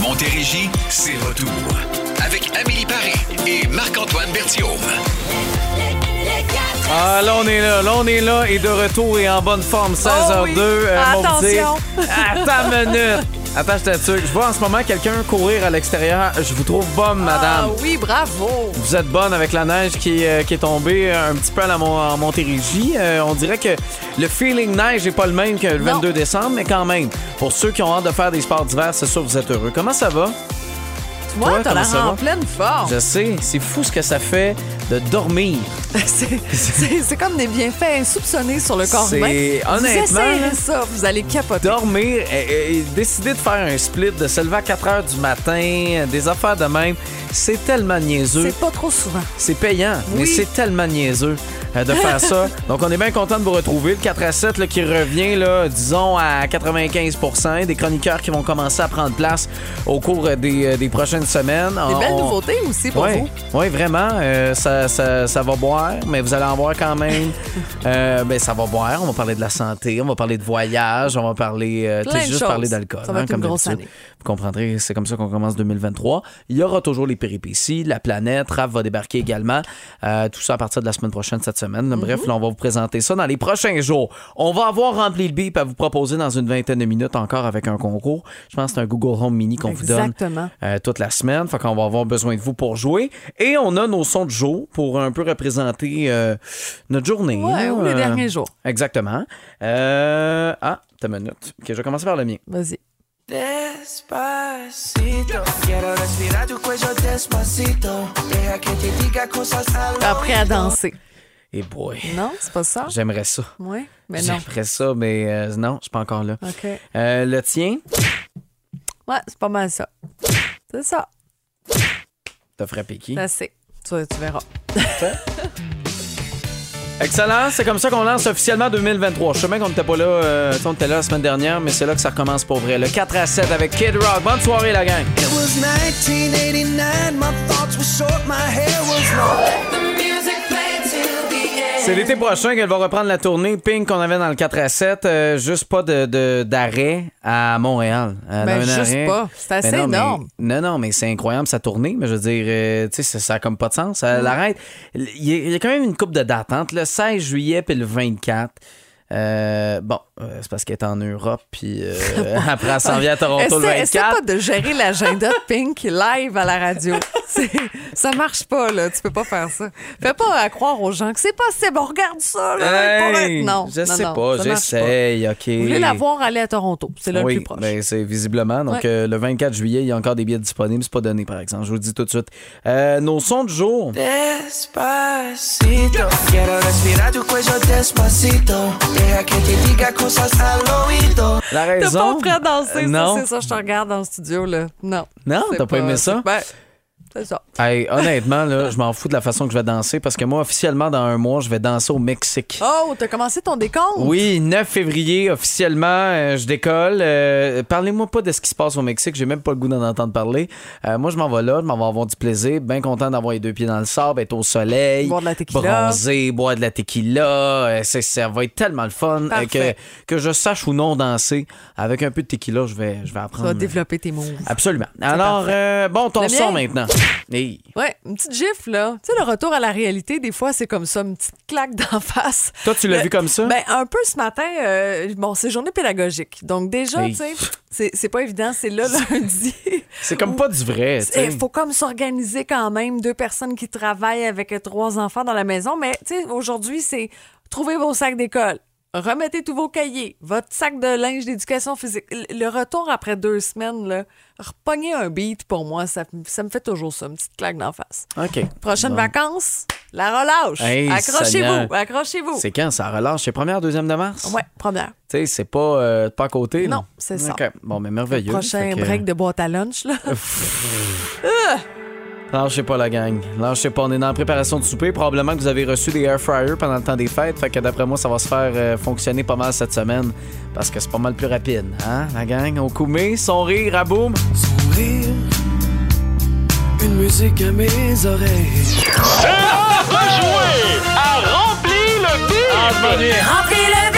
Montérégie, c'est retour. Avec Amélie Paris et Marc-Antoine Berthiaume. Ah, là, on est là. Là, on est là et de retour et en bonne forme. 16h02. oui. euh, Attention. Attends minute. Je t'assure. Je vois en ce moment quelqu'un courir à l'extérieur. Je vous trouve bonne, madame. Ah oui, bravo. Vous êtes bonne avec la neige qui, euh, qui est tombée un petit peu à la, Mon- en Montérégie. Euh, on dirait que le feeling neige n'est pas le même que le Non. 22 décembre, mais quand même, pour ceux qui ont hâte de faire des sports d'hiver, c'est sûr que vous êtes heureux. Comment ça va? Toi, Toi, t'as l'air en pleine forme. Je sais, c'est fou ce que ça fait de dormir. C'est- comme des bienfaits insoupçonnés sur le corps humain. Honnêtement, ça, vous allez capoter. dormir et, et décider de faire un split, de se lever à 4 heures du matin, des affaires de même, c'est tellement niaiseux. C'est pas trop souvent. C'est payant, mais c'est tellement niaiseux de faire ça. Donc, on est bien content de vous retrouver. Le 4 à 7 là, qui revient, là, disons, à 95% Des chroniqueurs qui vont commencer à prendre place au cours euh, des, euh, des prochaines semaines. Des On- belles on- nouveautés aussi pour vous. oui, vraiment. euh, ça, ça- ça va boire, mais vous allez en boire quand même. Euh, ben, ça va boire. On va parler de la santé, on va parler de voyage, on va parler. euh, tu sais, de juste choses. parler d'alcool. Ça va hein, être une comme grosse année. Comprendrez, c'est comme ça qu'on commence 2023. Il y aura toujours les péripéties, la planète, Raph va débarquer également. Euh, tout ça à partir de la semaine prochaine, cette semaine. Bref, là, on va vous présenter ça dans les prochains jours. On va avoir rempli le bip à vous proposer dans une vingtaine de minutes encore avec un concours. Je pense que c'est un Google Home Mini qu'on vous donne euh, toute la semaine. Fait qu'on va avoir besoin de vous pour jouer. Et on a nos sons de jour pour un peu représenter euh, notre journée. Ouais, ou les derniers jours. Exactement. Ah, t'as une minute. OK, je vais commencer par le mien. Vas-y. Despacito, quiero respirar tu cuello despacito. Deja que te diga cosas al Après à oído. danser. Et boy, Non, c'est pas ça? j'aimerais ça. Oui, mais non. J'aimerais ça, mais euh, non, je suis pas encore là. OK. Euh, le tien, Ouais, c'est pas mal ça. C'est ça. t'as frappé qui? C'est assez. Tu, tu verras. Excellent, c'est comme ça qu'on lance officiellement 2023. Je sais bien qu'on n'était pas là, euh, on était là la semaine dernière, mais c'est là que ça recommence pour vrai. Le 4 à 7 avec Kid Rock. Bonne soirée, la gang! It was 1989, my thoughts were short, my hair was long. C'est l'été prochain qu'elle va reprendre la tournée Pink qu'on avait dans le 4 à 7. euh, juste pas de, de- d'arrêt à Montréal. Ben, juste arrêt. pas. C'est assez Mais non, mais- énorme. non, non, mais c'est incroyable sa tournée. Mais je veux dire, euh, tu sais, ça, ça a comme pas de sens. Elle arrête. Il y, a, il y a quand même une coupe de dates entre le 16 juillet puis le 24. Euh, bon, euh, c'est parce qu'elle est en Europe, puis euh, après elle s'en vient à Toronto le Essaie, essaie 24. pas de gérer l'agenda de Pink live à la radio. Ça marche pas, là. Tu peux pas faire ça. Fais pas à croire aux gens que c'est possible. On regarde ça, là. pour Hey, être- Non. je non, sais non, pas, j'essaye, OK. Vous voulez la voir aller à Toronto. C'est là oui, le plus proche. ben, c'est visiblement. Donc, Ouais. euh, le 24 juillet, il y a encore des billets disponibles. C'est pas donné, par exemple. Je vous le dis tout de suite. Euh, nos sons du jour. Despacito, quiero respirar tu cuello despacito. La raison. pas prêt à danser, Euh, ça, non. c'est ça. Je te regarde dans le studio, là. Non. Non, t'as pas aimé ça? Ben, c'est ça. Hey, honnêtement, là, je m'en fous de la façon que je vais danser parce que moi, officiellement, dans un mois, je vais danser au Mexique. Oh, t'as commencé ton décompte? Oui, 9 février, officiellement, euh, je décolle. Euh, Parlez-moi pas de ce qui se passe au Mexique, j'ai même pas le goût d'en entendre parler. Euh, moi, je m'en vais là, je m'en vais avoir du plaisir, bien content d'avoir les deux pieds dans le sable, être au soleil, Boire de la tequila. bronzer, boire de la tequila. Ça va être tellement le fun que, que je sache ou non danser. Avec un peu de tequila, je vais, je vais Tu apprendre. vas développer tes mots. Absolument. Alors, bon, ton son maintenant. Hey. Ouais, une petite gifle, là. Tu sais, le retour à la réalité, des fois, c'est comme ça, une petite claque d'en face. Toi, tu l'as vu comme ça? Ben, un peu ce matin, euh, bon, c'est journée pédagogique. Donc, déjà, Hey. tu sais, c'est- c'est pas évident, c'est là lundi. c'est comme pas du vrai. tu sais. Il faut comme s'organiser quand même, deux personnes qui travaillent avec trois enfants dans la maison. Mais, tu sais, aujourd'hui, c'est trouver vos sacs d'école. Remettez tous vos cahiers, votre sac de linge d'éducation physique. Le le retour après deux semaines, là, repognez un beat pour moi, ça, ça me fait toujours ça, une petite claque d'en face. OK. Prochaines Bon. vacances, la relâche. Hey, accrochez-vous, accrochez-vous. C'est quand ça relâche? C'est première, deuxième de mars? Ouais, première. Tu sais, c'est pas, euh, pas à côté. Non, c'est ça. OK. Bon, mais merveilleux. Prochain Fait que- break de boîte à lunch, là. Lâchez pas la gang. Lâchez pas. On est dans la préparation du souper. Probablement que vous avez reçu des air fryers pendant le temps des fêtes. Fait que d'après moi, ça va se faire euh, fonctionner pas mal cette semaine. Parce que c'est pas mal plus rapide. Hein, la gang? Au coumé, son rire, à boum. Son rire, une musique à mes oreilles. Remplis le bip, remplis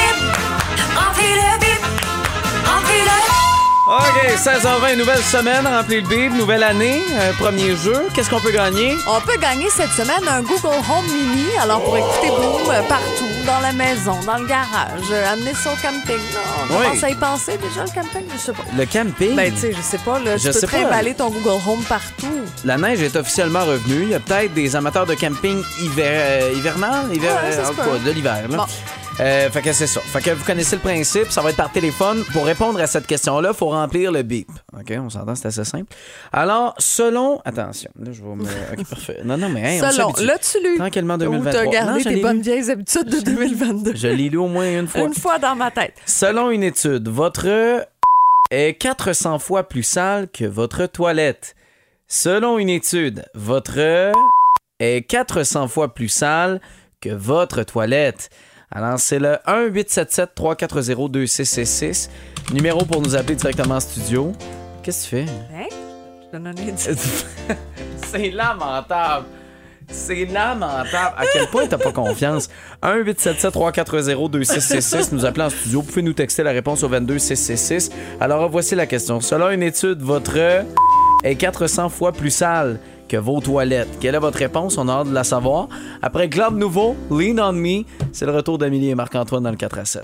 16h20, nouvelle semaine, rempli le bib, nouvelle année, euh, premier jeu. Qu'est-ce qu'on peut gagner? On peut gagner cette semaine un Google Home Mini. Alors, pour écouter Boom euh, partout, dans la maison, dans le garage, euh, amener ça au camping. On Oui. commence à y penser déjà, le camping, je sais pas. Le camping? Ben, tu sais, je sais pas, là, tu Je peux sais pas. trimballer ton Google Home partout. La neige est officiellement revenue. Il y a peut-être des amateurs de camping hiver, euh, hivernal, hiver, Ouais, ça euh, se en tout peut. cas, de l'hiver. là. Bon. Euh, fait que c'est ça. Fait que vous connaissez le principe, ça va être par téléphone. Pour répondre à cette question-là, il faut remplir le bip. OK, on s'entend, c'est assez simple. Alors, selon. Attention, là, je vais me. OK, parfait. Non, non, mais hey, on Selon, s'habitue. l'as-tu lu? Tranquillement Ou 2023. t'as Non, gardé je tes bonnes vieilles habitudes de 2022? Je l'ai lu au moins une fois. Une fois dans ma tête. Selon une étude, votre est 400 fois plus sale que votre toilette. Selon une étude, votre est 400 fois plus sale que votre toilette. Alors, c'est le 1-877-340-2666. Numéro pour nous appeler directement en studio. Qu'est-ce que tu fais? Hein? Je donne un indice. C'est lamentable. C'est lamentable. À quel point t'as pas confiance? 1-877-340-2666. Nous appeler en studio. Vous pouvez nous texter la réponse au 22666. Alors, voici la question. Selon une étude, votre est 400 fois plus sale que vos toilettes. Quelle est votre réponse? On a hâte de la savoir. Après Globe Nouveau, Lean on Me, c'est le retour d'Amélie et Marc-Antoine dans le 4 à 7.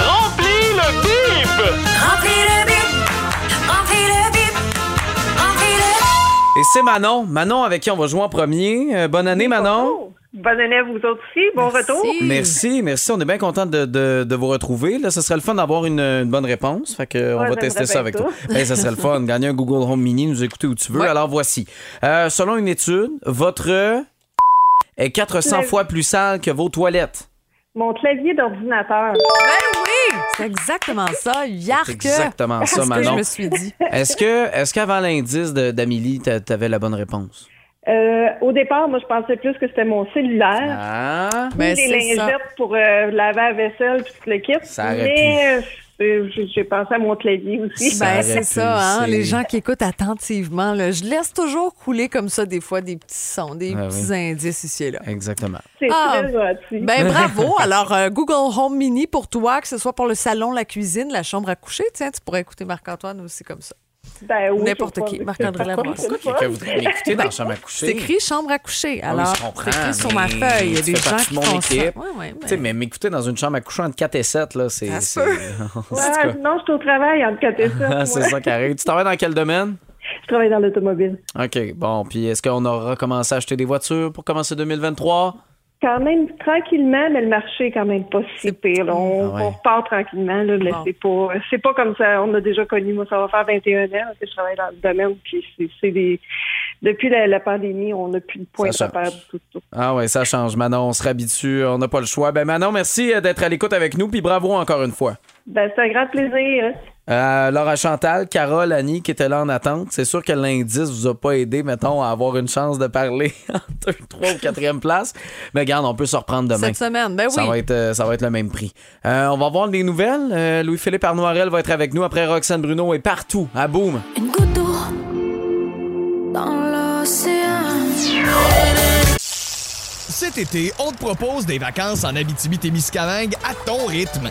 remplis le bip, remplis le bip, remplis le Et c'est Manon. Manon avec qui on va jouer en premier. Euh, bonne année, Manon. Bonne année à vous autres aussi. Bon retour. Merci, merci. On est bien content de, de- de vous retrouver. Là, ce serait le fun d'avoir une, une bonne réponse. Fait que on va tester ça avec toi. Ben, ça serait le fun. Gagner un Google Home Mini, nous écouter où tu veux. Ouais. Alors voici. Euh, selon une étude, votre est 400 Le- fois plus sale que vos toilettes. Mon clavier d'ordinateur. Ben oui! C'est exactement ça. Yark! C'est exactement ça, ce que je Manon. me suis dit? Est-ce que, est-ce qu'avant l'indice d'Amélie, t'a- t'avais la bonne réponse? Euh, au départ, moi, je pensais plus que c'était mon cellulaire. Ah, Ben, des c'est ça. lingettes pour euh, laver la vaisselle puis tout le kit. Ça Mais euh, j'ai pensé à mon clavier aussi. Ça Ben, c'est pu, ça, hein? c'est- Les gens qui écoutent attentivement, là, je laisse toujours couler comme ça des fois des petits sons, des Ah petits indices ici et là. exactement. C'est Ah. très gentil. Ben bravo. Alors, euh, Google Home Mini pour toi, que ce soit pour le salon, la cuisine, la chambre à coucher. Tiens, tu pourrais écouter Marc-Antoine aussi comme ça. Ben oui, N'importe qui. Marc-André fun. Quelqu'un voudrait m'écouter dans la chambre à coucher. C'est écrit chambre à coucher. Ah oui, Alors, comprends, c'est écrit sur ma feuille. Il y a des gens qui de mon font ça. équipe. Ouais, ouais, ben- mais m'écouter dans une chambre à coucher entre 4 et 7, là, c'est. Ça Ouais, non, je suis au travail entre 4 et 7. Ah, c'est ça qui arrive. Tu travailles dans quel domaine? Je travaille dans l'automobile. OK, bon. Puis est-ce qu'on aura commencé à acheter des voitures pour commencer 2023? Quand même tranquillement, mais le marché est quand même pas si pire. là. On, Ah ouais. on repart tranquillement. Là, mais Bon. c'est pas c'est pas comme ça. On a déjà connu. Moi, ça va faire 21 ans que je travaille dans le domaine. Puis c'est, des depuis la, la pandémie, on n'a plus de points change. du tout, tout. Ah ouais, ça change. Manon, on se réhabitue. On n'a pas le choix. Ben Manon, merci euh, d'être à l'écoute avec nous. Puis bravo encore une fois. Ben, c'est un grand plaisir. Euh, Laura Chantal, Carole, Annie qui étaient là en attente. C'est sûr que l'indice vous a pas aidé, mettons, à avoir une chance de parler en deux, trois ou quatrième place. Mais regarde, on peut se reprendre demain. Cette semaine, ben Ça, oui. va être, euh, ça va être le même prix. Euh, on va voir des nouvelles. Euh, Louis-Philippe Arnoirel va être avec nous après Roxane Bruno et partout à Boom. Une goutte d'eau dans l'océan. Cet été, on te propose des vacances en Abitibi-Témiscamingue à ton rythme.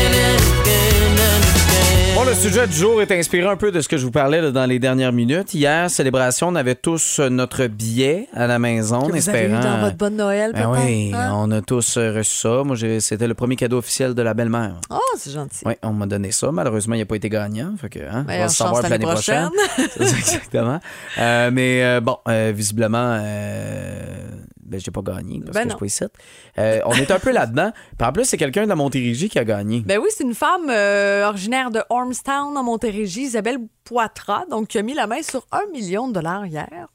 Bon, le sujet du jour est inspiré un peu de ce que je vous parlais là, dans les dernières minutes. Hier, célébration, on avait tous euh, notre billet à la maison, Que vous avez eu espérant. dans votre bonne Noël, Ben oui, hein? on a tous euh, reçu ça. Moi, c'était le premier cadeau officiel de la belle-mère. Oh, c'est gentil. Oui, on m'a donné ça. Malheureusement, il n'a pas été gagnant. Fait que, hein, on va le savoir chance l'année prochaine. Ça, Exactement. Euh, mais euh, bon, euh, visiblement, ben, j'ai pas gagné parce Ben que je non. suis pas ici. Euh, on est un peu là-dedans. Puis en plus, c'est quelqu'un de Montérégie qui a gagné. Ben oui, c'est une femme euh, originaire de Ormstown, en Montérégie, Isabelle Poitras, donc qui a mis la main sur un million de dollars hier.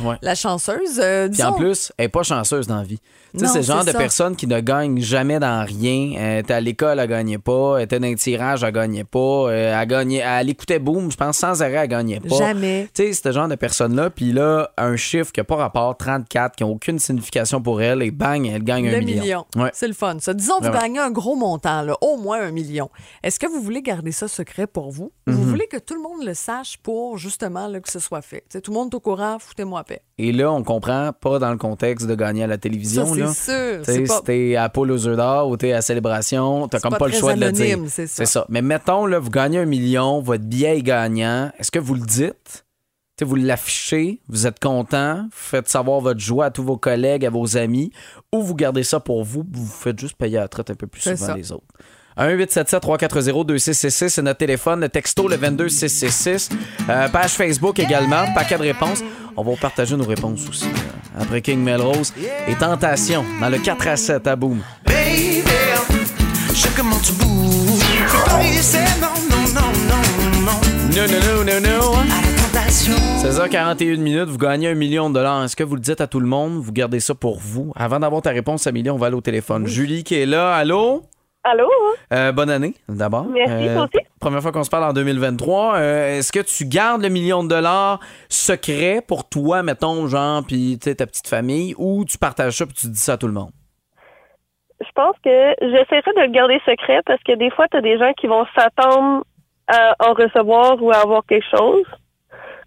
Ouais. La chanceuse. euh, Puis en plus, elle n'est pas chanceuse dans la vie. Tu sais, c'est le genre de ça. personne qui ne gagne jamais dans rien. Elle était à l'école, elle gagnait pas. Elle était dans un tirage, elle gagnait pas. Euh, Elle, gagnait, elle écoutait Boom, je pense, sans arrêt, elle gagnait pas. Jamais. Tu sais, c'est ce genre de personne-là. Puis là, un chiffre qui n'a pas rapport, 34, qui n'a aucune signification pour elle, et bang, elle gagne Le un million. million. Ouais. C'est le fun. Ça. Disons, vous Vraiment. gagnez un gros montant, là, au moins un million. Est-ce que vous voulez garder ça secret pour vous? Ou Mhm. Vous voulez que tout le monde le sache pour justement là, que ce soit fait? Tu sais, tout le monde est au courant, foutez-moi paix. Et là, on comprend pas dans le contexte de gagner à la télévision. C'est sûr. Pas- Si t'es à Paul aux œufs d'or ou t'es à Célébration, t'as comme pas pas, le choix de le dire. c'est ça. C'est ça. Mais mettons, là, vous gagnez un million, votre billet est gagnant. Est-ce que vous le dites? Vous l'affichez, vous êtes content, vous faites savoir votre joie à tous vos collègues, à vos amis, ou vous gardez ça pour vous, vous faites juste payer la traite un peu plus souvent ça. les autres. 1-877-340-2666, c'est notre téléphone, le texto, le 22666. Euh, page Facebook également, paquet de réponses. On va vous partager nos réponses aussi. euh, après King Melrose et Tentation dans le 4 à 7 à Boom. Baby, je comment tu bouges. Non, non, non, non, non. Non, non, non, non, non. À la tentation. 16h41 minutes, vous gagnez un million de dollars. Est-ce que vous le dites à tout le monde? Vous gardez ça pour vous? Avant d'avoir ta réponse, Amélie, on va aller au téléphone. Julie qui est là. Allô? Allô? Euh, bonne année, d'abord. Merci, toi aussi. Première fois qu'on se parle en 2023. Euh, Est-ce que tu gardes le million de dollars secret pour toi, mettons, genre, puis tu sais, ta petite famille, ou tu partages ça puis tu dis ça à tout le monde? Je pense que j'essaierai de le garder secret parce que des fois, tu as des gens qui vont s'attendre à en recevoir ou à avoir quelque chose.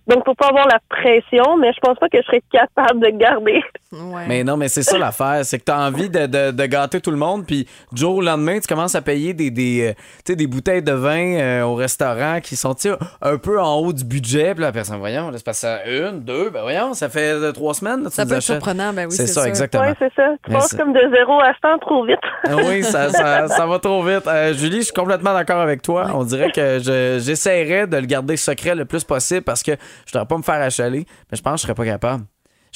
Donc, faut pas avoir la pression, mais je pense pas que je serais capable de garder. Ouais. Mais non, mais c'est ça l'affaire, c'est que tu as envie de, de- de gâter tout le monde, puis du jour au lendemain, tu commences à payer des, des, euh, tu sais, des bouteilles de vin euh, au restaurant qui sont un peu en haut du budget, puis la personne, voyons, là, c'est ça une, deux, ben voyons, ça fait euh, trois semaines. là, ça nous peut être achètes. surprenant, ben oui, c'est c'est ça, sûr. exactement. Ouais, c'est ça. Tu Mais passes comme de 0 à 100 trop vite. Oui, ça, ça, ça va trop vite. Euh, Julie, je suis complètement d'accord avec toi. On dirait que je- j'essaierais de le garder secret le plus possible parce que je ne voudrais pas me faire achaler, mais je pense que je serais pas capable.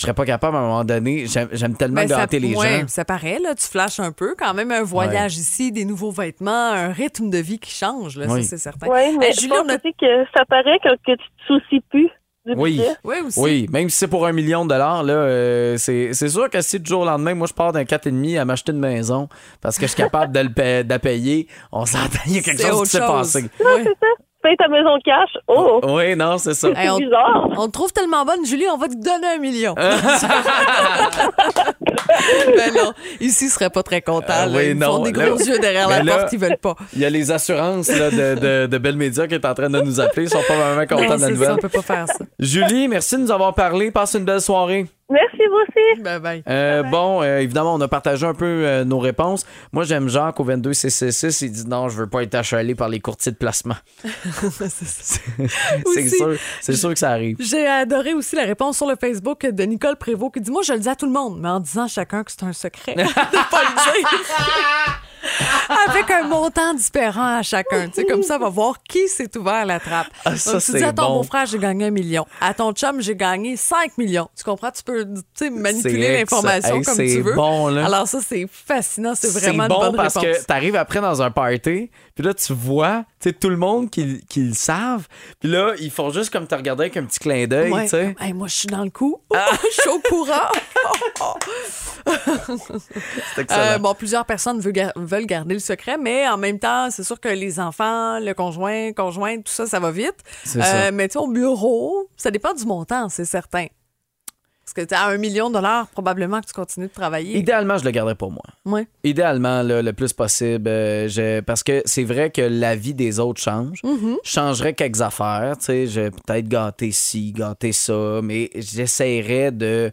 Je serais pas capable à un moment donné. J'aime tellement Ben, ça, gâter les ouais, gens. ça paraît, là, tu flashes un peu. Quand même, un voyage ici, des nouveaux vêtements, un rythme de vie qui change, là, Oui. ça, c'est certain. Oui, mais Hey, je pense on a- aussi que ça paraît que, que tu te soucies plus du Oui. Oui, aussi. Oui, même si c'est pour un million de dollars, là, euh, c'est c'est sûr que si du jour au lendemain, moi, je pars d'un 4,5 à m'acheter une maison parce que je suis capable de le pa- de la payer, on s'entend, il y a quelque C'est chose qui s'est passé. Ouais. Tu payes ta maison cash. Oh, Oui, non, c'est ça. Hey, on, bizarre. on te trouve tellement bonne, Julie, on va te donner un million. ben non, ici, ils seraient pas très contents. Là. oui, ils non, font des là- gros yeux derrière la là- porte, ils veulent pas. Il y a les assurances là, de, de, de Bell Media qui est en train de nous appeler. Ils sont pas vraiment contents Non, de la c'est ça, nouvelle. on peut pas faire ça. Julie, merci de nous avoir parlé. Passe une belle soirée. Merci, vous aussi. Bye bye. Euh, bon, euh, évidemment, on a partagé un peu euh, nos réponses. Moi, j'aime Jacques au 22 CC6. Il dit non, je veux pas être achalé par les courtiers de placement. c'est Aussi. sûr, c'est sûr que ça arrive. J'ai adoré aussi la réponse sur le Facebook de Nicole Prévost qui dit Moi, je le dis à tout le monde, mais en disant à chacun que c'est un secret. de pas le dire. Avec un montant différent à chacun. Tu sais, comme ça, on va voir qui s'est ouvert la trappe. Ah, ça, Donc, tu dis à ton bon. beau-frère, j'ai gagné un million. À ton chum, j'ai gagné 5 millions. Tu comprends? Tu peux tu sais, manipuler l'information comme tu veux. bon, là. Alors, ça, c'est fascinant. C'est vraiment une bon bonne parce réponse. que t'arrives après dans un party, puis là, tu vois tu sais, tout le monde qui, qui le savent, puis là, ils font juste comme te regarder avec un petit clin d'œil, Ouais. tu sais. Hey, moi, je suis dans le coup. je suis au courant. C'est excellent. Euh, bon, plusieurs personnes veulent, gar- veulent garder le secret, mais en même temps, c'est sûr que les enfants, le conjoint, conjointe, tout ça, ça va vite. Ça. Mais tu sais, au bureau, ça dépend du montant, c'est certain. Parce que tu as un million de dollars, probablement que tu continues de travailler. Idéalement, je le garderais pour moi. Ouais. Idéalement, là, le plus possible, euh, je- parce que c'est vrai que la vie des autres change. Mm-hmm. Je changerais quelques affaires, tu sais, je vais peut-être gâter ci, gâter ça, mais j'essaierais de,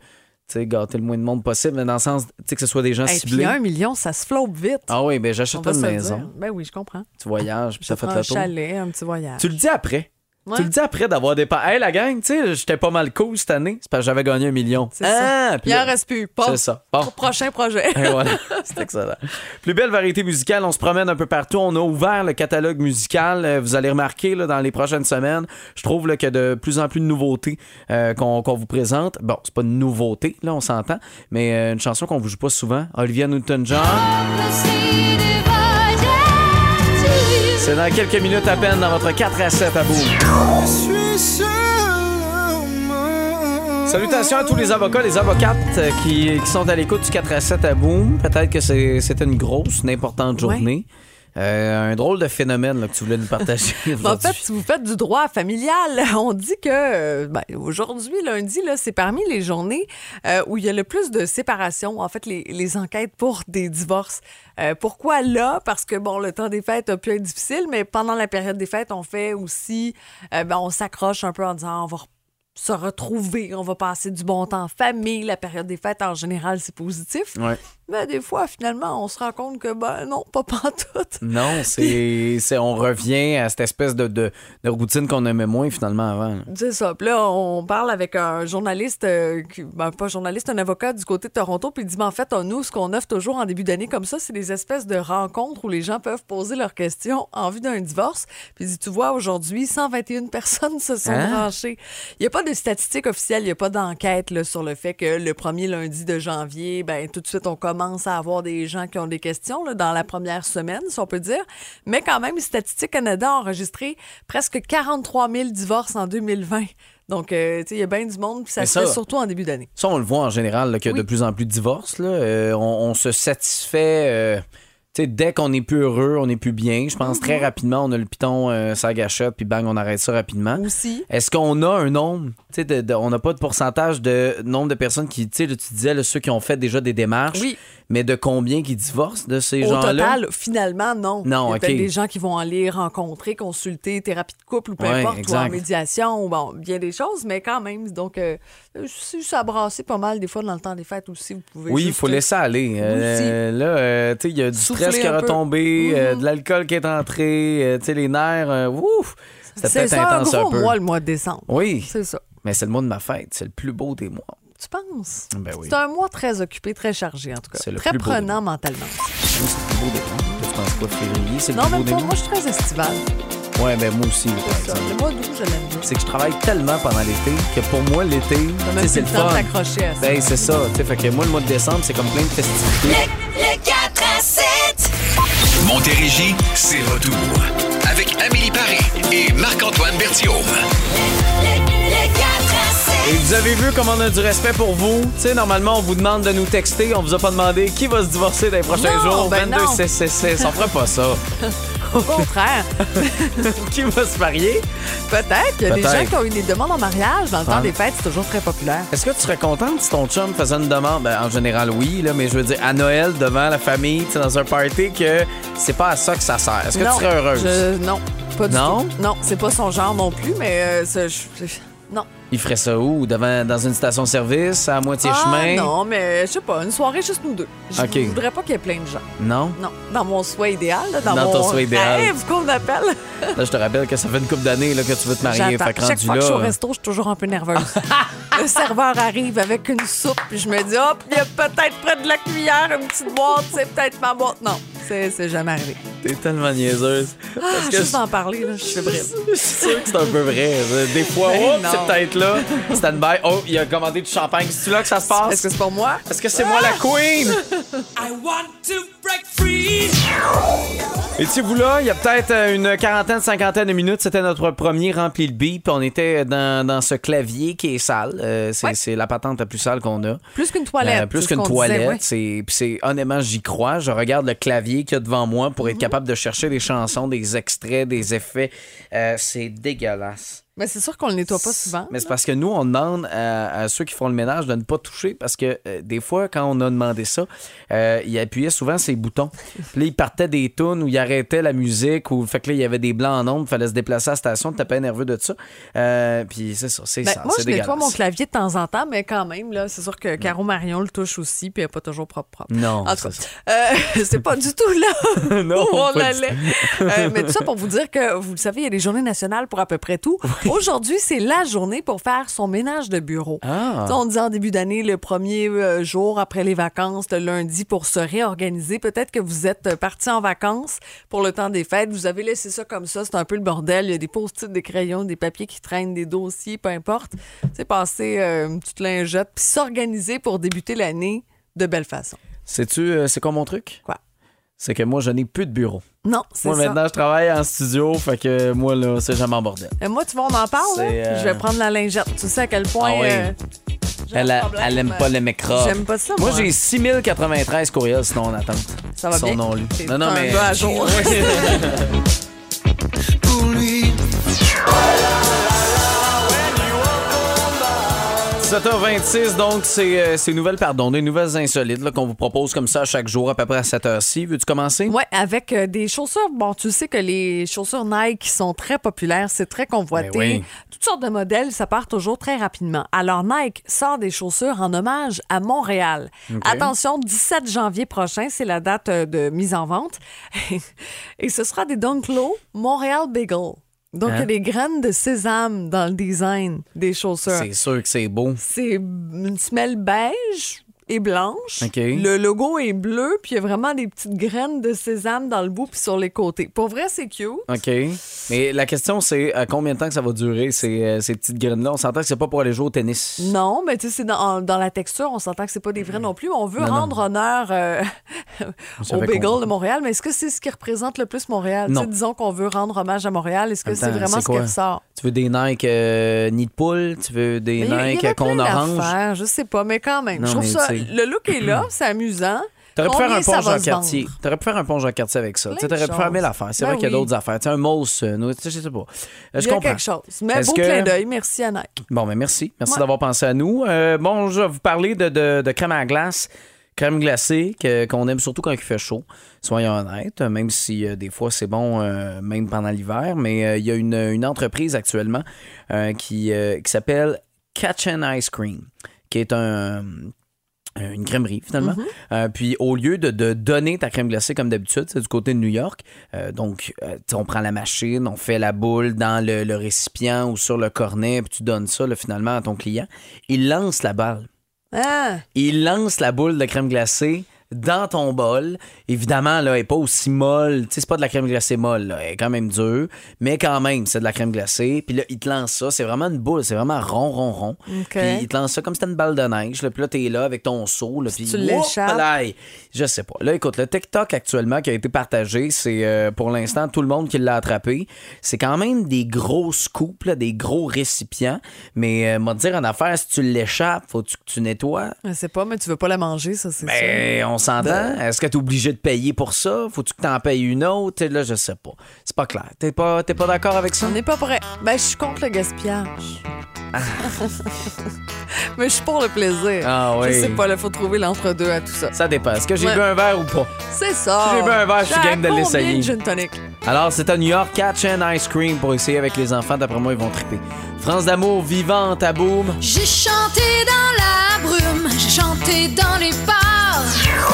gâter le moins de monde possible, mais dans le sens, que ce soit des gens puis ciblés. un million, ça se flotte vite. Ah oui, On j'achète une maison, dire. Ben oui, je comprends. tu voyages, puis Ça fait un tour. chalet, un petit voyage. Tu le dis après. Ouais. Tu le dis après d'avoir des pa- Hey, la gang, tu sais, j'étais pas mal cool cette année. C'est parce que j'avais gagné un million. C'est ça. Ah, puis Il en reste plus. Bon. C'est ça. Bon. Prochain projet. Et voilà, c'est excellent. Plus belle variété musicale, on se promène un peu partout. On a ouvert le catalogue musical. Euh, Vous allez remarquer là, dans les prochaines semaines, je trouve là, qu'il y a de plus en plus de nouveautés euh, qu'on qu'on vous présente. Bon, c'est pas une nouveauté, là, on s'entend, mais euh, une chanson qu'on vous joue pas souvent. Olivia Newton-John. C'est dans quelques minutes à peine dans votre 4 à 7 à bout. Salutations à tous les avocats, les avocates euh, qui, qui sont à l'écoute du 4 à 7 à Boom. Peut-être que c'est- c'était une grosse, une importante journée. Euh, un drôle de phénomène là, que tu voulais nous partager. En fait, si vous faites du droit familial, on dit que euh, ben, aujourd'hui, lundi, là, c'est parmi les journées euh, où il y a le plus de séparation. En fait, les, les enquêtes pour des divorces. Euh, pourquoi là? Parce que, bon, le temps des fêtes a pu être difficile, mais pendant la période des fêtes, on fait aussi, ben, on s'accroche un peu en disant, on va se retrouver, on va passer du bon temps en famille. La période des fêtes, en général, c'est positif. Ouais. Mais des fois, finalement, on se rend compte que, ben non, pas pantoute. Non, c'est, on revient à cette espèce de, de, de routine qu'on aimait moins finalement avant. C'est ça. Puis là, on parle avec un journaliste, euh, qui- ben, pas journaliste, un avocat du côté de Toronto, puis il dit, mais en fait, on- nous, ce qu'on offre toujours en début d'année comme ça, c'est des espèces de rencontres où les gens peuvent poser leurs questions en vue d'un divorce. Puis il dit, tu vois, aujourd'hui, 121 personnes se sont Hein? branchées. Il n'y a pas de statistiques officielles, il n'y a pas d'enquête là, sur le fait que le premier lundi de janvier, ben tout de suite, on commence à avoir des gens qui ont des questions là, dans la première semaine, si on peut dire. Mais quand même, Statistique Canada a enregistré presque 43 000 divorces en 2020. Donc, euh, tu sais, il y a bien du monde, puis ça se fait surtout en début d'année. Ça, on le voit en général, qu'il y a Oui. de plus en plus de divorces. là. Euh, on, on se satisfait. euh, sais, dès qu'on est plus heureux, on est plus bien. Je pense très rapidement, on a le piton, euh, ça gâchette, puis bang, on arrête ça rapidement. Aussi. Est-ce qu'on a un nombre, tu sais, on n'a pas de pourcentage de nombre de personnes qui, tu sais, tu disais, là, ceux qui ont fait déjà des démarches, Oui. mais de combien qui divorcent de ces Au gens-là? total, finalement, non. Non, Il y a des gens qui vont aller rencontrer, consulter, thérapie de couple ou peu Ouais, importe, ou en médiation, ou bon, bien des choses, mais quand même. Donc, euh, si ça brassait pas mal des fois dans le temps des fêtes aussi, vous pouvez. Oui, il faut laisser aller. Euh, là, euh, tu sais, il y a du Souffler stress qui est un retombé, euh, de l'alcool qui est entré, euh, tu sais, les nerfs, euh, ouf! C'était C'est peut-être un intense un gros peu. mois, le mois de décembre. Oui, C'est ça. mais c'est le mois de ma fête, c'est le plus beau des mois. Tu penses? Ben oui. C'est un mois très occupé, très chargé, en tout cas. C'est le Très plus beau prenant mentalement. Oui, c'est le plus beau des mois. Tu penses quoi, février, c'est le Non, plus beau même pas. Moi, je suis très estivale. Ouais, ben moi aussi, C'est ça. exemple. Le mois d'août, je l'aime bien. C'est que je travaille tellement pendant l'été que pour moi, l'été, c'est le le temps de fun. t'accrocher à ça. Ben, c'est ça. Tu sais, fait que moi, le mois de décembre, c'est comme plein de festivités. Le 4 à 7. Montérégie, c'est retour. Avec Amélie Paris et Marc-Antoine Berthiaume. Le, le 4 à Et 7. vous avez vu comme on a du respect pour vous? Tu sais, normalement, on vous demande de nous texter. On vous a pas demandé qui va se divorcer dans les prochains Non, jours. ben 22 non. 6 6 6. On ferait pas ça. Au contraire. qui va se marier? Peut-être. Il y a des Peut-être. gens qui ont eu des demandes en mariage. Dans le temps Ah. des fêtes, c'est toujours très populaire. Est-ce que tu serais contente si ton chum faisait une demande? Ben, en général, oui, là, mais je veux dire, à Noël, devant la famille, tu sais, dans un party, que c'est pas à ça que ça sert. Est-ce que non, tu serais heureuse? je- non, pas du Non? tout. Non, c'est pas son genre non plus, mais euh, ça, je- je- non. Il ferait ça où? Devant, dans une station-service, à moitié Ah, chemin? non, mais je sais pas, une soirée juste nous deux. Je OK. voudrais pas qu'il y ait plein de gens. Non? Non, dans mon souhait idéal, dans, Dans mon ton souhait idéal. rêve qu'on appelle. Là, je te rappelle que ça fait une couple d'années là, que tu veux te marier. Fait que Chaque fois que je suis au là, resto, je suis toujours un peu nerveuse. le serveur arrive avec une soupe, puis je me dis, hop, il y a peut-être près de la cuillère une petite boîte, c'est peut-être ma boîte. Non, c'est c'est jamais arrivé. t'es tellement niaiseuse. Ah, Parce que juste d'en parler, là, je suis brille. Je suis sûr que c'est un peu vrai. Des fois, Ben oh, c'est peut-être là. Stand-by. Oh, il a commandé du champagne. C'est-tu là que ça se passe? Est-ce que c'est pour moi? Est-ce que c'est moi la queen? Et tu vous là, il y a peut-être euh, une quarantaine, cinquantaine de minutes, c'était notre premier rempli le beat, puis on était dans, dans ce clavier qui est sale. Euh, c'est Ouais. la patente la plus sale qu'on a. Plus qu'une toilette. Euh, plus qu'une toilette, disait, ouais. c'est puis c'est honnêtement j'y crois. Je regarde le clavier qu'il y a devant moi pour Mhm. être capable de chercher des chansons, des extraits, des effets. Euh, c'est dégueulasse. Mais c'est sûr qu'on le nettoie pas souvent. Mais c'est parce que nous, on demande à, à ceux qui font le ménage de ne pas toucher parce que euh, des fois, quand on a demandé ça, euh, ils appuyaient souvent ses boutons. Puis là, ils partaient des tunes où ils arrêtaient la musique ou fait que là, il y avait des blancs en ombre, il fallait se déplacer à la station, t'es nerveux de ça. Euh, puis c'est ça, c'est Ben, ça. moi, je nettoie mon clavier de temps en temps, mais quand même, là, c'est sûr que Caro Marion le touche aussi, puis elle n'est pas toujours propre propre. Non, En tout ça, cas, c'est pas du tout là Non, où on pas allait. Mais tout ça pour vous dire que, vous le savez, il y a des journées nationales pour à peu près tout. Aujourd'hui, c'est la journée pour faire son ménage de bureau. Ah. On dit en début d'année, le premier euh, jour après les vacances, le lundi, pour se réorganiser. Peut-être que vous êtes parti en vacances pour le temps des fêtes. Vous avez laissé ça comme ça. C'est un peu le bordel. Il y a des post-it, des crayons, des papiers qui traînent, des dossiers, peu importe. C'est passer euh, une petite lingette, puis s'organiser pour débuter l'année de belle façon. Sais-tu, euh, c'est quoi mon truc? Quoi? C'est que moi, je n'ai plus de bureau. Non, c'est Moi, ça. maintenant, je travaille en studio, fait que moi, là, c'est jamais en bordel. Euh, moi, tu vois, on en parle. euh, Je vais prendre la lingette. Tu sais à quel point. Ah oui. euh, un Elle, a- problème. elle aime pas les microbes. J'aime pas ça, Moi, moi. j'ai 6093 courriels sinon en attente. Ça va Son bien? non Non, non, un mais. gars à jour. 7h26, donc c'est euh, ces nouvelles, pardon, des nouvelles insolites là, qu'on vous propose comme ça chaque jour à peu près à cette heure-ci. Veux-tu commencer? Ouais, avec euh, des chaussures. Bon, tu sais que les chaussures Nike sont très populaires, c'est très convoité. Ben oui. Toutes sortes de modèles, ça part toujours très rapidement. Alors Nike sort des chaussures en hommage à Montréal. Attention, 17 janvier prochain, c'est la date euh, de mise en vente. Et ce sera des Dunk Low Montréal Bagel. Donc, il y Hein? a des graines de sésame dans le design des chaussures. C'est sûr que c'est beau. C'est une semelle beige blanche. OK. Le logo est bleu, puis il y a vraiment des petites graines de sésame dans le bout puis sur les côtés. Pour vrai, c'est cute. OK. Mais la question, c'est à combien de temps que ça va durer, ces, euh, ces petites graines-là? On s'entend que c'est pas pour aller jouer au tennis. Non, mais tu sais, c'est dans, dans la texture, on s'entend que c'est pas des vrais non plus. On veut Non, non. rendre honneur euh, au bagel de Montréal, mais est-ce que c'est ce qui représente le plus Montréal? Non. Disons qu'on veut rendre hommage à Montréal, est-ce que c'est vraiment ce qui ressort? Tu veux des Nike euh, nid de poule? Tu veux des Mais Nike qu'on orange? Je sais pas, mais quand même. Non, je trouve ça. Le look est là, c'est amusant. T'aurais pu faire un pont va Jean se Cartier. vendre? T'aurais pu faire un pont Jean Cartier avec ça. T'aurais pu faire mille affaires. C'est Ben vrai qu'il y a d'autres affaires. Tu sais, un mousse, euh, je sais pas. Euh, Il Je y a comprends. quelque chose. Mais beau que- clin d'œil. Merci Nike. Bon, mais merci. Merci Ouais. d'avoir pensé à nous. Euh, bon, je vais vous parler de, de- de crème à glace. Crème glacée qu'on aime surtout quand il fait chaud. Soyons honnêtes, même si euh, des fois c'est bon, euh, même pendant l'hiver. Mais euh, il y a une, une entreprise actuellement qui, qui s'appelle Catch and Ice Cream, qui est un une crèmerie finalement. Euh, puis au lieu de, de donner ta crème glacée comme d'habitude, c'est du côté de New York. euh, donc euh, on prend la machine, on fait la boule dans le, le récipient ou sur le cornet, puis tu donnes ça là, finalement à ton client. Il lance la balle. Ah, Il lance la boule de crème glacée dans ton bol. Évidemment, là, elle n'est pas aussi molle. Tu sais, c'est pas de la crème glacée molle. là. Elle est quand même dure. Mais quand même, c'est de la crème glacée. Puis là, il te lance ça. C'est vraiment une boule. C'est vraiment rond, rond, rond. Puis il te lance ça comme si c'était une balle de neige. Là. Puis là, t'es là avec ton seau. Là, puis tu Je sais pas. Là, écoute, le TikTok actuellement qui a été partagé, c'est euh, pour l'instant tout le monde qui l'a attrapé. C'est quand même des gros scoops, là, des gros récipients. Mais, euh, moi, te dire en affaire, si tu l'échappes, faut que tu nettoies? je sais pas, mais tu veux pas la manger, ça, c'est Ben, on s'entend? Est-ce que tu es obligé de payer pour ça? Faut-tu que tu en payes une autre? Là, je sais pas. C'est pas clair. T'es pas, t'es pas d'accord avec ça? On n'est pas prêt. Ben, je suis contre le gaspillage. mais je suis pour le plaisir. Ah oui. Je sais pas, il faut trouver l'entre-deux à tout ça. Ça dépend. Est-ce que j'ai Ouais. bu un verre ou pas? C'est ça. Si j'ai bu un verre, je suis game de combien l'essayer. gin tonic? Alors, c'est à New York, Catch and Ice Cream pour essayer avec les enfants. D'après moi, ils vont triper. France d'amour vivante à boum. J'ai chanté dans la brume, j'ai chanté dans les bars.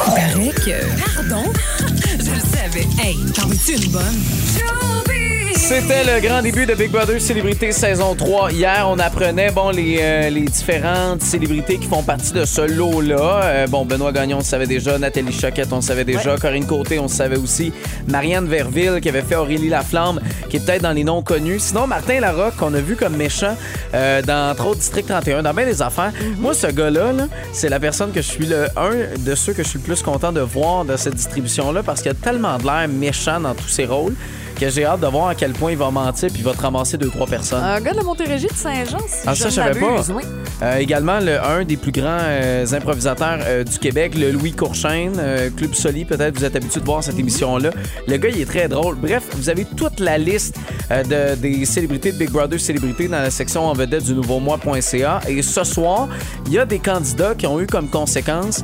Paraît que. Pardon? Je le savais. Hey, t'en veux-tu une bonne? C'était le grand début de Big Brother Célébrité saison 3. Hier, on apprenait bon, les, euh, les différentes célébrités qui font partie de ce lot-là. Euh, bon, Benoît Gagnon, on le savait déjà. Nathalie Choquette, on le savait déjà. Corinne Côté, on le savait aussi. Marianne Verville, qui avait fait Aurélie Laflamme, qui est peut-être dans les noms connus. Sinon, Martin Larocque, qu'on a vu comme méchant euh, dans, entre autres, District 31, dans bien des affaires. Moi, ce gars-là, là, c'est la personne que je suis le un de ceux que je suis le plus content de voir de cette distribution-là parce qu'il a tellement de l'air méchant dans tous ses rôles. Que j'ai hâte de voir à quel point il va mentir puis il va te ramasser deux, trois personnes. Un gars de la Montérégie de Saint-Jean, si Ah, je ça, ne je savais pas. oui. Euh, également, le, un des plus grands euh, improvisateurs euh, du Québec, le Louis Courchaine, euh, Club Soli, peut-être vous êtes habitué de voir cette émission-là. Le gars, il est très drôle. Bref, vous avez toute la liste euh, de, des célébrités de Big Brother Célébrités dans la section en vedette du nouveau mois.ca. Et ce soir, il y a des candidats qui ont eu comme conséquence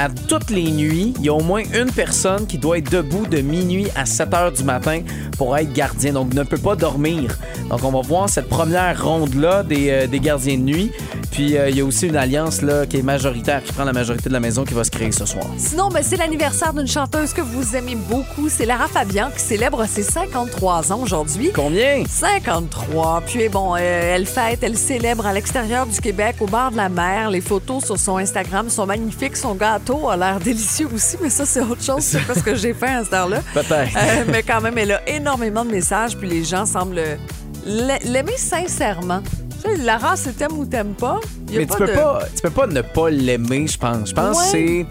à toutes les nuits, il y a au moins une personne qui doit être debout de minuit à 7 heures du matin pour être gardien, donc ne peut pas dormir. Donc on va voir cette première ronde-là des, euh, des gardiens de nuit. Puis euh, il y a aussi une alliance là, qui est majoritaire, qui prend la majorité de la maison qui va se créer ce soir. Sinon, ben, c'est l'anniversaire d'une chanteuse que vous aimez beaucoup. C'est Lara Fabian qui célèbre ses 53 ans aujourd'hui. Combien? 53. Puis bon, euh, elle fête, elle célèbre à l'extérieur du Québec, au bord de la mer. Les photos sur son Instagram sont magnifiques. Son gâteau a l'air délicieux aussi, mais ça, c'est autre chose. C'est pas ce que j'ai fait à cette heure-là. Peut-être. Euh, mais quand même, elle a énormément de messages, puis les gens semblent l'a- l'aimer sincèrement. Tu sais, Lara, c'est t'aimes ou t'aimes pas. Il y a Mais pas tu peux, de- pas, tu peux pas ne pas l'aimer, je pense. Je pense que c'est.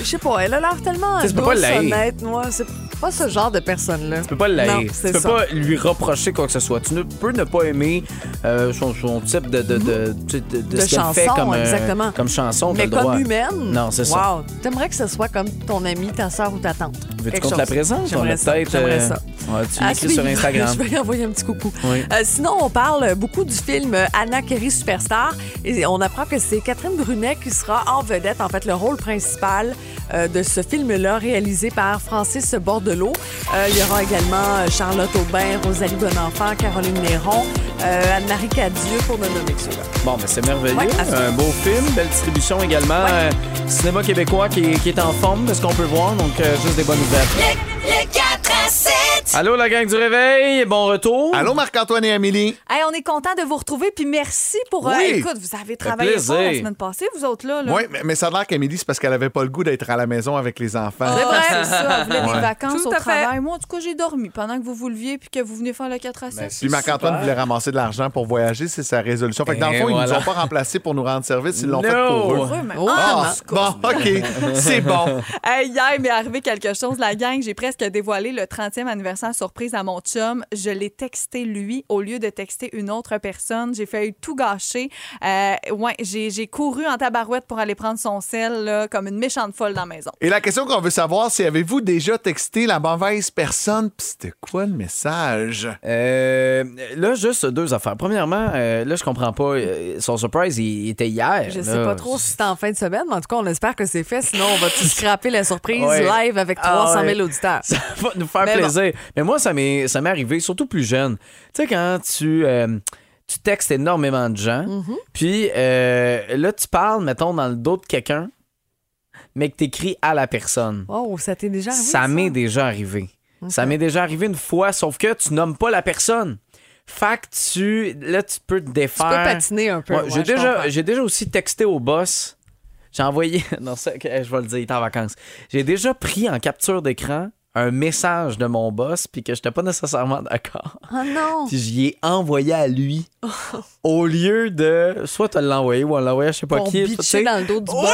Je sais pas, elle a l'air tellement douce, honnête. Moi, c'est pas ce genre de personne-là. Tu peux pas l'haïr. Tu peux ça. pas lui reprocher quoi que ce soit. Tu ne peux ne pas aimer euh, son, son type de, de, de, ce chanson, fait comme, euh, exactement. comme chanson. Mais comme humaine? Non, c'est ça. Wow. T'aimerais que ce soit comme ton ami, ta soeur ou ta tante. Veux-tu qu'on te la présente? J'aimerais ça. J'aimerais euh, ça. ouais, tu sur. Instagram. Je vais lui envoyer un petit coucou. Oui. Euh, sinon, on parle beaucoup du film Anna Kerry Superstar et on apprend que c'est Catherine Brunet qui sera en vedette, en fait, le rôle principal de ce film-là réalisé par Francis Euh, il y aura également Charlotte Aubin, Rosalie Bonenfant, Caroline Néron, euh, Anne-Marie Cadieux pour ne nommer que ceux-là. Bon, mais c'est merveilleux. Ouais, un beau film, belle distribution également. Ouais. Euh, cinéma québécois qui est, qui est en forme de ce qu'on peut voir, donc euh, juste des bonnes nouvelles. Le 4 à 7. Allô, la gang du réveil, bon retour. Allô, Marc-Antoine et Amélie? Hey, on est content de vous retrouver, puis merci pour. euh, Oui. écoute, vous avez travaillé fort la semaine passée, vous autres là. là. Oui, mais, mais ça a l'air qu'Amélie, c'est parce qu'elle avait pas le goût d'être à la maison avec les enfants. C'est vrai, c'est ça. Elle voulait Ouais. des vacances Tout au travail. Moi, en tout cas, j'ai dormi pendant que vous vous leviez puis que vous venez faire le 4 à 7. Puis Marc-Antoine voulait ramasser de l'argent pour voyager, c'est sa résolution. Fait que dans le fond, ils voilà. nous ont pas remplacés pour nous rendre service, ils l'ont fait pour eux. Oh, Ah, bon, OK, c'est bon. Hey, hier, il m'est arrivé quelque chose. La gang, j'ai presque dévoilé le 30e anniversaire surprise à mon chum. Je l'ai texté lui au lieu de texter une autre personne. J'ai failli tout gâcher. Euh, ouais, j'ai couru en tabarouette pour aller prendre son sel là, comme une méchante folle dans la maison. Et la question qu'on veut savoir, c'est avez-vous déjà texté la mauvaise personne? Puis c'était quoi le message? Euh, là, juste deux affaires. Premièrement, euh, là, je comprends pas. euh, son surprise, il, il était hier. Je là. sais pas trop si c'est en fin de semaine, mais en tout cas, on espère que c'est fait. Sinon, on va tout scraper la surprise Ouais. live avec Ah 300 000 ouais. auditeurs? Ça va nous faire Mais bon. Mais moi, ça m'est arrivé, surtout plus jeune. Tu sais, quand tu, euh, tu textes énormément de gens, Mm-hmm. puis euh, là, tu parles, mettons, dans le dos de quelqu'un, mais que tu écris à la personne. Oh, ça t'est déjà arrivé? ça m'est déjà arrivé. Ça m'est déjà arrivé une fois, sauf que tu nommes pas la personne. Fait que tu. Là, tu peux te Tu défaire. peux patiner un peu. Ouais, ouais, j'ai, déjà, comprends. j'ai déjà aussi texté au boss. J'ai envoyé. Non, ça, je vais le dire, il est en vacances. J'ai déjà pris en capture d'écran un message de mon boss, puis que j'étais pas nécessairement d'accord. Oh non! Puis j'y ai envoyé à lui. Au lieu de. Soit tu l'as envoyé ou on l'a envoyé à je sais pas Pour qui. sais. dans le dos du boss.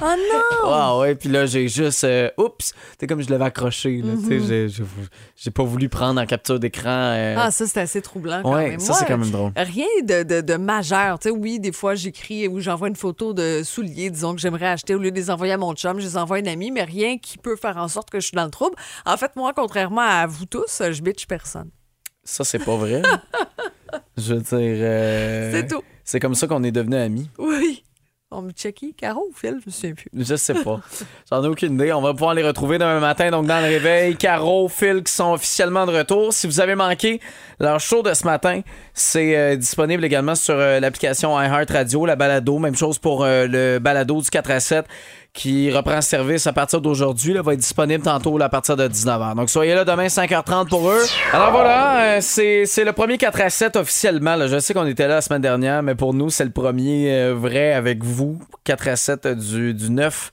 Oh non! Ah ouais, puis là, j'ai juste. euh, oups! C'est comme je l'avais accroché. Là, tu sais, j'ai, pas voulu prendre en capture d'écran. euh, Ah, ça, c'est assez troublant quand ouais, même. ça, c'est quand même drôle. Rien de, de, de majeur. Tu sais, oui, des fois, j'écris ou j'envoie une photo de souliers, disons, que j'aimerais acheter. Au lieu de les envoyer à mon chum, je les envoie à une amie, mais rien qui peut faire en sorte que je suis dans le trouble. En fait, moi, contrairement à vous tous, je bitch personne. Ça, c'est pas vrai. je veux dire. euh, C'est tout. C'est comme ça qu'on est devenus amis. Oui. On me checky, Caro ou Phil? Je me souviens plus. Je sais pas. J'en ai aucune idée. On va pouvoir les retrouver demain matin, donc dans le réveil. Caro, Phil qui sont officiellement de retour. Si vous avez manqué leur show de ce matin, c'est euh, disponible également sur euh, l'application iHeartRadio, la balado. Même chose pour euh, le balado du 4 à 7 qui reprend service à partir d'aujourd'hui. Va être disponible tantôt à partir de 19h. Donc soyez là demain 5h30 pour eux. Alors voilà, euh, c'est le premier 4 à 7 officiellement. Je sais qu'on était là la semaine dernière, mais pour nous, c'est le premier euh, vrai avec vous. 4 à 7 du, du 9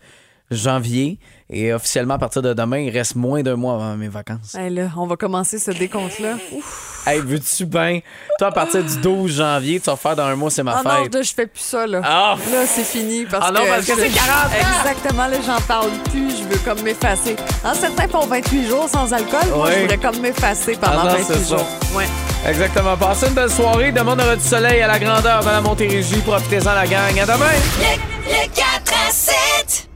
janvier. Et officiellement, à partir de demain, il reste moins d'un mois avant mes vacances. Hey, là, on va commencer ce décompte-là. Ouf. Hey, veux-tu bien? Toi, à partir du 12 janvier, tu vas faire dans un mois, c'est ma Ah non, fête. là, je fais plus ça, là. Ah, Là, c'est fini. Parce Ah non, que parce que c'est 40 ans! Exactement, là, j'en parle plus. Je veux comme m'effacer. En certains font 28 jours sans alcool. Moi, Ouais. je voudrais comme m'effacer pendant Ah non, 28 c'est ça. jours. Ouais. Exactement. Passez une belle soirée. Demain, on aura du soleil à la grandeur dans la Montérégie. Profitez-en, la gang. À demain! Le, le 4 à 7.